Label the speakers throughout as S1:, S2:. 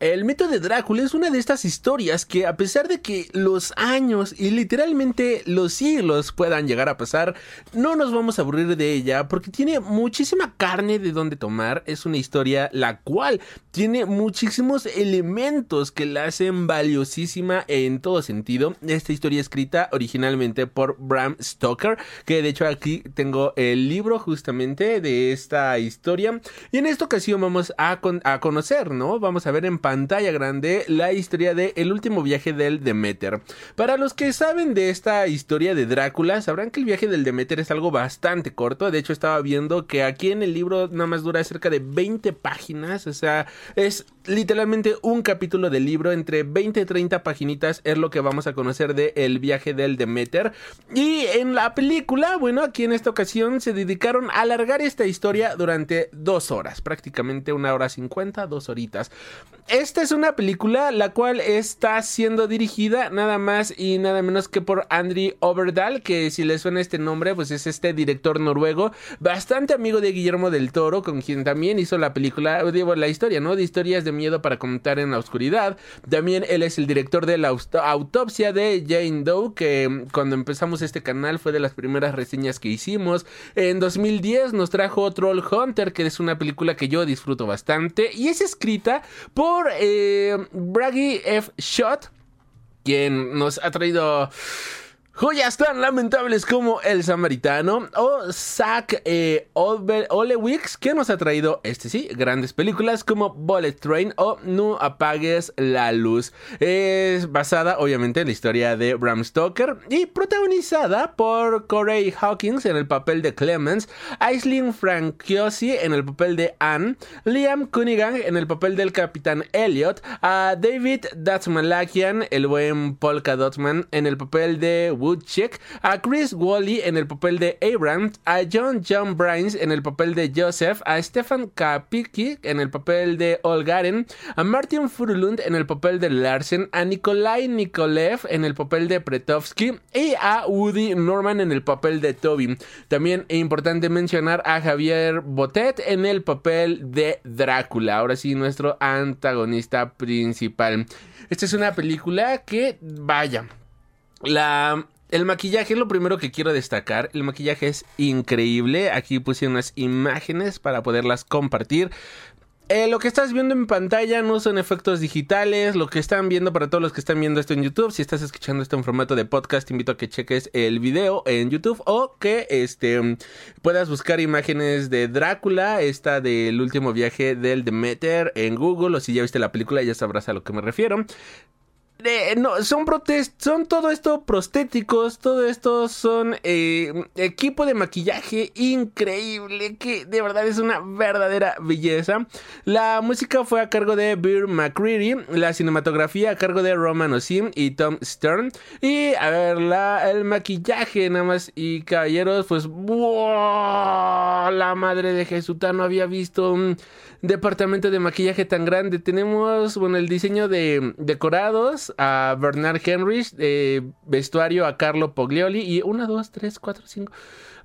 S1: El mito de Drácula es una de estas historias que a pesar de que los años y literalmente los siglos puedan llegar a pasar, no nos vamos a aburrir de ella porque tiene muchísima carne de donde tomar. Es una historia la cual tiene muchísimos elementos que la hacen valiosísima en todo sentido. Esta historia escrita originalmente por Bram Stoker, que de hecho aquí tengo el libro justamente de esta historia. Y en esta ocasión vamos a, conocer, ¿no? Vamos a ver en pantalla grande la historia de El último viaje del Demeter. Para los que saben de esta historia de Drácula, sabrán que el viaje del Demeter es algo bastante corto. De hecho, estaba viendo que aquí en el libro nada más dura cerca de 20 páginas. O sea, es literalmente un capítulo del libro. Entre 20 y 30 paginitas es lo que vamos a conocer de El viaje del Demeter. Y en la película, bueno, aquí en esta ocasión se dedicaron a alargar esta historia durante dos horas. Prácticamente una hora cincuenta, dos horitas esta es una película la cual está siendo dirigida nada más y nada menos que por Andri Overdal, que si le suena este nombre, pues es este director noruego, bastante amigo de Guillermo del Toro, con quien también hizo la película, digo, la historia, ¿no? De historias de miedo para comentar en la oscuridad. También él es el director de la autopsia de Jane Doe, que cuando empezamos este canal fue de las primeras reseñas que hicimos. En 2010 nos trajo Troll Hunter, que es una película que yo disfruto bastante y es escrita por eh, Braggy F. Shot, quien nos ha traído Joyas tan lamentables como El Samaritano o Zack eh, Olewicz, que nos ha traído, este sí, grandes películas como Bullet Train o No apagues la luz. Es basada, obviamente, en la historia de Bram Stoker y protagonizada por Corey Hawkins en el papel de Clemens, Aisling Frankiosi en el papel de Anne, Liam Cunningham en el papel del Capitán Elliot, a David Datsmalakian, el buen Polka Dotman, en el papel de Woodchick, a Chris Wally en el papel de Abrams, a John John Brines en el papel de Joseph, a Stefan Kapicki en el papel de Olgaren, a Martin Furulund en el papel de Larsen, a Nikolai Nikolev en el papel de Pretovsky y a Woody Norman en el papel de Toby. También es importante mencionar a Javier Botet en el papel de Drácula, ahora sí nuestro antagonista principal. Esta es una película que, vaya, el maquillaje es lo primero que quiero destacar. El maquillaje es increíble. Aquí puse unas imágenes para poderlas compartir. Eh, lo que estás viendo en pantalla no son efectos digitales. Lo que están viendo para todos los que están viendo esto en YouTube. Si estás escuchando esto en formato de podcast, te invito a que cheques el video en YouTube o que este puedas buscar imágenes de Drácula, esta del último viaje del Demeter en Google. O si ya viste la película, ya sabrás a lo que me refiero no, son son todo esto prostéticos, todo esto son eh, equipo de maquillaje increíble, que de verdad es una verdadera belleza. La música fue a cargo de Bill McCreary, la cinematografía a cargo de Roman Osim y Tom Stern. Y a ver, la, el maquillaje nada más y caballeros, pues la madre de Jesús no había visto un departamento de maquillaje tan grande. Tenemos, bueno, el diseño de decorados a Bernard Henrich, vestuario a Carlo Poglioli y una, dos, tres, cuatro, cinco.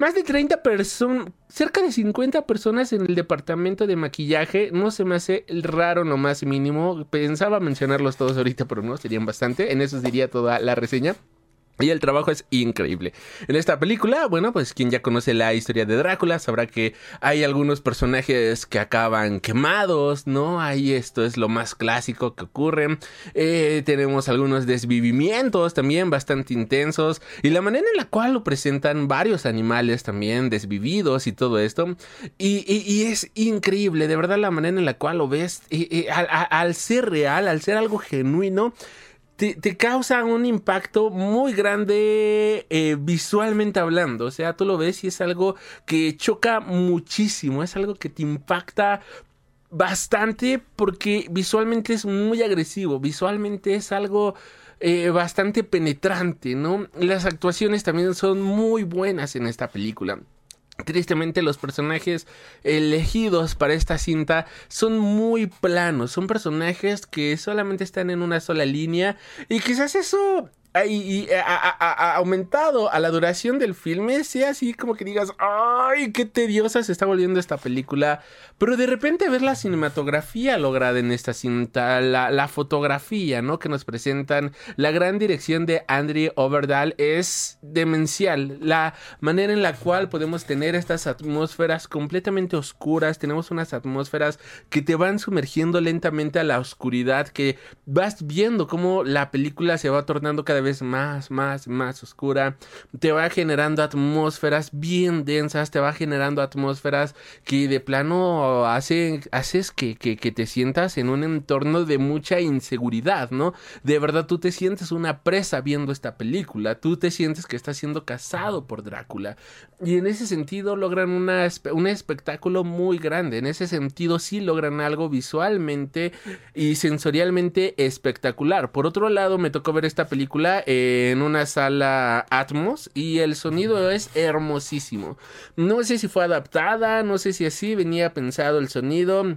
S1: Más de 30 personas, cerca de 50 personas en el departamento de maquillaje. No se me hace raro no más mínimo. Pensaba mencionarlos todos ahorita, pero no, serían bastante. En eso diría toda la reseña. Y el trabajo es increíble. En esta película, bueno, pues quien ya conoce la historia de Drácula sabrá que hay algunos personajes que acaban quemados, ¿no? Ahí esto es lo más clásico que ocurre. Eh, tenemos algunos desvivimientos también bastante intensos. Y la manera en la cual lo presentan varios animales también desvividos y todo esto. Y, es increíble, de verdad, la manera en la cual lo ves. al ser real, al ser algo genuino te, causa un impacto muy grande eh, visualmente hablando. O sea, tú lo ves y es algo que choca muchísimo, es algo que te impacta bastante porque visualmente es muy agresivo, visualmente es algo eh, bastante penetrante, ¿no? Las actuaciones también son muy buenas en esta película. Tristemente los personajes elegidos para esta cinta son muy planos, son personajes que solamente están en una sola línea y quizás eso y, ha, aumentado a la duración del filme, sea así como que digas, ay, qué tediosa se está volviendo esta película, pero de repente ver la cinematografía lograda en esta cinta, la, fotografía, ¿no? Que nos presentan, la gran dirección de Andrew Overdahl es demencial, la manera en la cual podemos tener estas atmósferas completamente oscuras, tenemos unas atmósferas que te van sumergiendo lentamente a la oscuridad, que vas viendo cómo la película se va tornando cada vez más, más, más oscura. Te va generando atmósferas bien densas, te va generando atmósferas que de plano hace, haces que, que, que te sientas en un entorno de mucha inseguridad, ¿no? De verdad tú te sientes una presa viendo esta película, tú te sientes que estás siendo cazado por Drácula. Y en ese sentido logran una, un espectáculo muy grande, en ese sentido sí logran algo visualmente y sensorialmente espectacular. Por otro lado, me tocó ver esta película en una sala Atmos y el sonido es hermosísimo. No sé si fue adaptada, no sé si así venía pensado el sonido.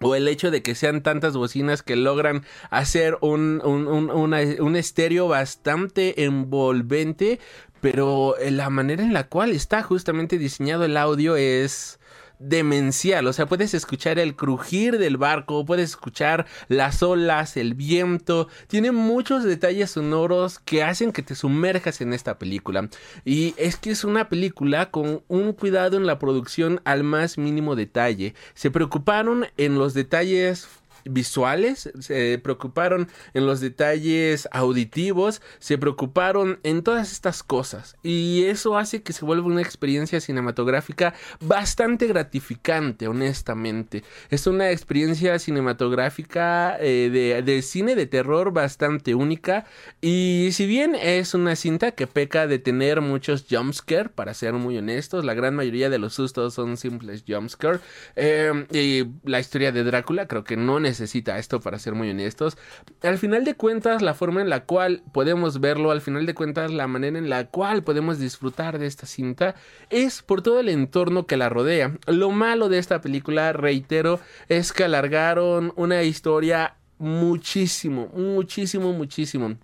S1: O el hecho de que sean tantas bocinas que logran hacer un, un, un estéreo bastante envolvente. Pero la manera en la cual está justamente diseñado el audio es demencial. O sea, puedes escuchar el crujir del barco, puedes escuchar las olas, el viento. Tiene muchos detalles sonoros que hacen que te sumerjas en esta película. Y es que es una película con un cuidado en la producción al más mínimo detalle. Se preocuparon en los detalles visuales, se preocuparon en los detalles auditivos, se preocuparon en todas estas cosas. Y eso hace que se vuelva una experiencia cinematográfica bastante gratificante, honestamente. Es una experiencia cinematográfica eh, de, de cine de terror bastante única. Y si bien es una cinta que peca de tener muchos jumpscare, para ser muy honestos, la gran mayoría de los sustos son simples jumpscare. Eh, y la historia de Drácula creo que no necesita necesita esto para ser muy honestos. Al final de cuentas, la forma en la cual podemos verlo, al final de cuentas, la manera en la cual podemos disfrutar de esta cinta es por todo el entorno que la rodea. Lo malo de esta película, reitero, es que alargaron una historia muchísimo, muchísimo, muchísimo.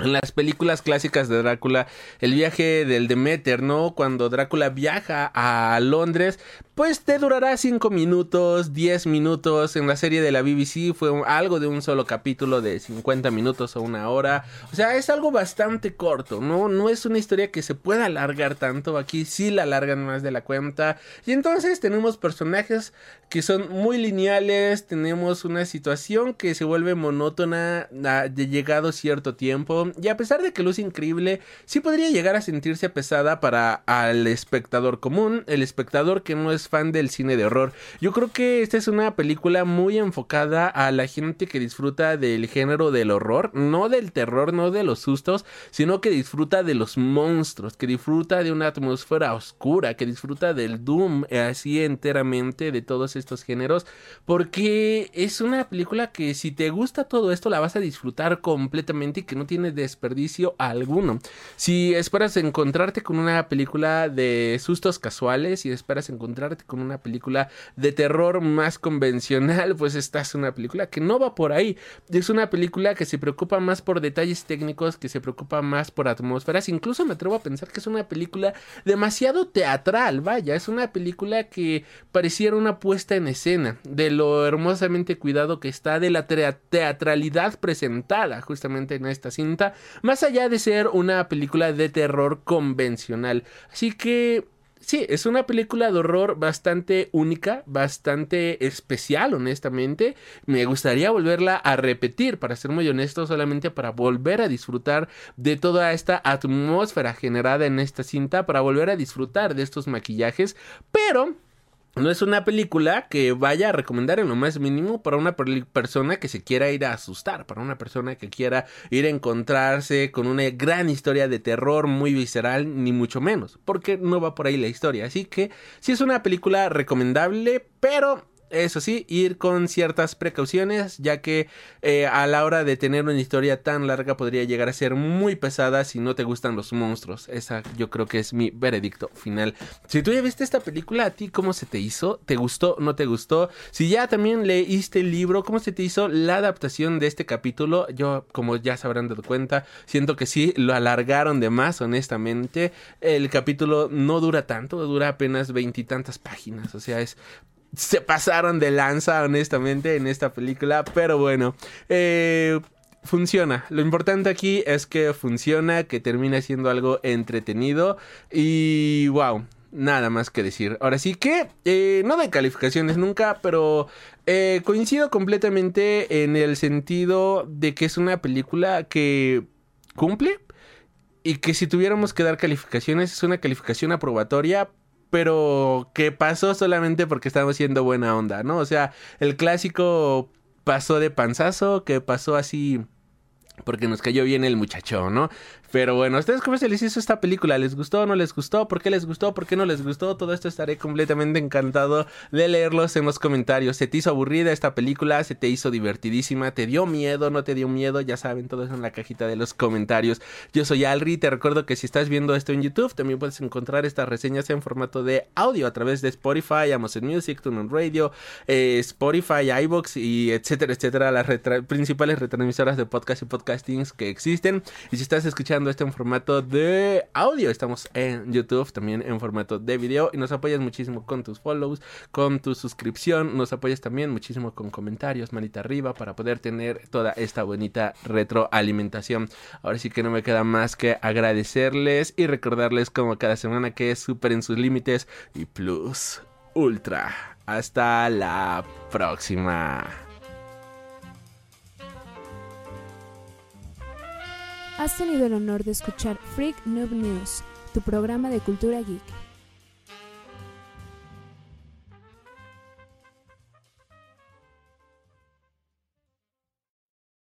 S1: En las películas clásicas de Drácula, el viaje del Demeter, ¿no? Cuando Drácula viaja a Londres, pues te durará 5 minutos, 10 minutos. En la serie de la BBC fue algo de un solo capítulo de 50 minutos o una hora. O sea, es algo bastante corto, ¿no? No es una historia que se pueda alargar tanto. Aquí sí la alargan más de la cuenta. Y entonces tenemos personajes que son muy lineales. Tenemos una situación que se vuelve monótona de llegado cierto tiempo. Y a pesar de que luce increíble, sí podría llegar a sentirse pesada para el espectador común. El espectador que no es fan del cine de horror. Yo creo que esta es una película muy enfocada a la gente que disfruta del género del horror, no del terror, no de los sustos, sino que disfruta de los monstruos, que disfruta de una atmósfera oscura, que disfruta del doom así enteramente de todos estos géneros, porque es una película que si te gusta todo esto la vas a disfrutar completamente y que no tiene desperdicio alguno. Si esperas encontrarte con una película de sustos casuales y esperas encontrarte con una película de terror más convencional, pues esta es una película que no va por ahí. Es una película que se preocupa más por detalles técnicos, que se preocupa más por atmósferas. Incluso me atrevo a pensar que es una película demasiado teatral, vaya, es una película que pareciera una puesta en escena de lo hermosamente cuidado que está de la teatralidad presentada justamente en esta cinta, más allá de ser una película de terror convencional. Así que sí, es una película de horror bastante única, bastante especial, honestamente. Me gustaría volverla a repetir, para ser muy honesto, solamente para volver a disfrutar de toda esta atmósfera generada en esta cinta, para volver a disfrutar de estos maquillajes, pero no es una película que vaya a recomendar en lo más mínimo para una persona que se quiera ir a asustar, para una persona que quiera ir a encontrarse con una gran historia de terror muy visceral, ni mucho menos, porque no va por ahí la historia. Así que sí es una película recomendable, pero Eso sí, ir con ciertas precauciones, ya que eh, a la hora de tener una historia tan larga podría llegar a ser muy pesada si no te gustan los monstruos. Esa yo creo que es mi veredicto final. Si tú ya viste esta película, ¿a ti cómo se te hizo? ¿Te gustó? ¿No te gustó? Si ya también leíste el libro, ¿cómo se te hizo la adaptación de este capítulo? Yo, como ya se habrán dado cuenta, siento que sí, lo alargaron de más, honestamente. El capítulo no dura tanto, dura apenas veintitantas páginas. O sea, es se pasaron de lanza, honestamente, en esta película. Pero bueno, eh, funciona. Lo importante aquí es que funciona, que termina siendo algo entretenido. Y wow. Nada más que decir. Ahora sí que, eh, no de calificaciones nunca, pero eh, coincido completamente en el sentido de que es una película que cumple y que si tuviéramos que dar calificaciones es una calificación aprobatoria pero que pasó solamente porque estamos siendo buena onda, ¿no? O sea, el clásico pasó de panzazo, que pasó así porque nos cayó bien el muchacho, ¿no? Pero bueno, ¿ustedes cómo se les hizo esta película? ¿Les gustó no les gustó? ¿Por qué les gustó? ¿Por qué no les gustó? Todo esto estaré completamente encantado de leerlos en los comentarios. ¿Se te hizo aburrida esta película? ¿Se te hizo divertidísima? ¿Te dio miedo? ¿No te dio miedo? Ya saben, todo eso en la cajita de los comentarios. Yo soy Alri, te recuerdo que si estás viendo esto en YouTube, también puedes encontrar estas reseñas en formato de audio a través de Spotify, Amazon Music, TuneIn Radio, eh, Spotify, iBox y etcétera, etcétera, las principales retransmisoras de podcast y podcastings que existen. Y si estás escuchando esto en formato de audio. Estamos en YouTube, también en formato de video. Y nos apoyas muchísimo con tus follows, con tu suscripción. Nos apoyas también muchísimo con comentarios, manita arriba, para poder tener toda esta bonita retroalimentación. Ahora sí que no me queda más que agradecerles y recordarles como cada semana que es en sus límites y plus ultra. Hasta la próxima.
S2: Has tenido el honor de escuchar Freak Noob News, tu programa de cultura geek.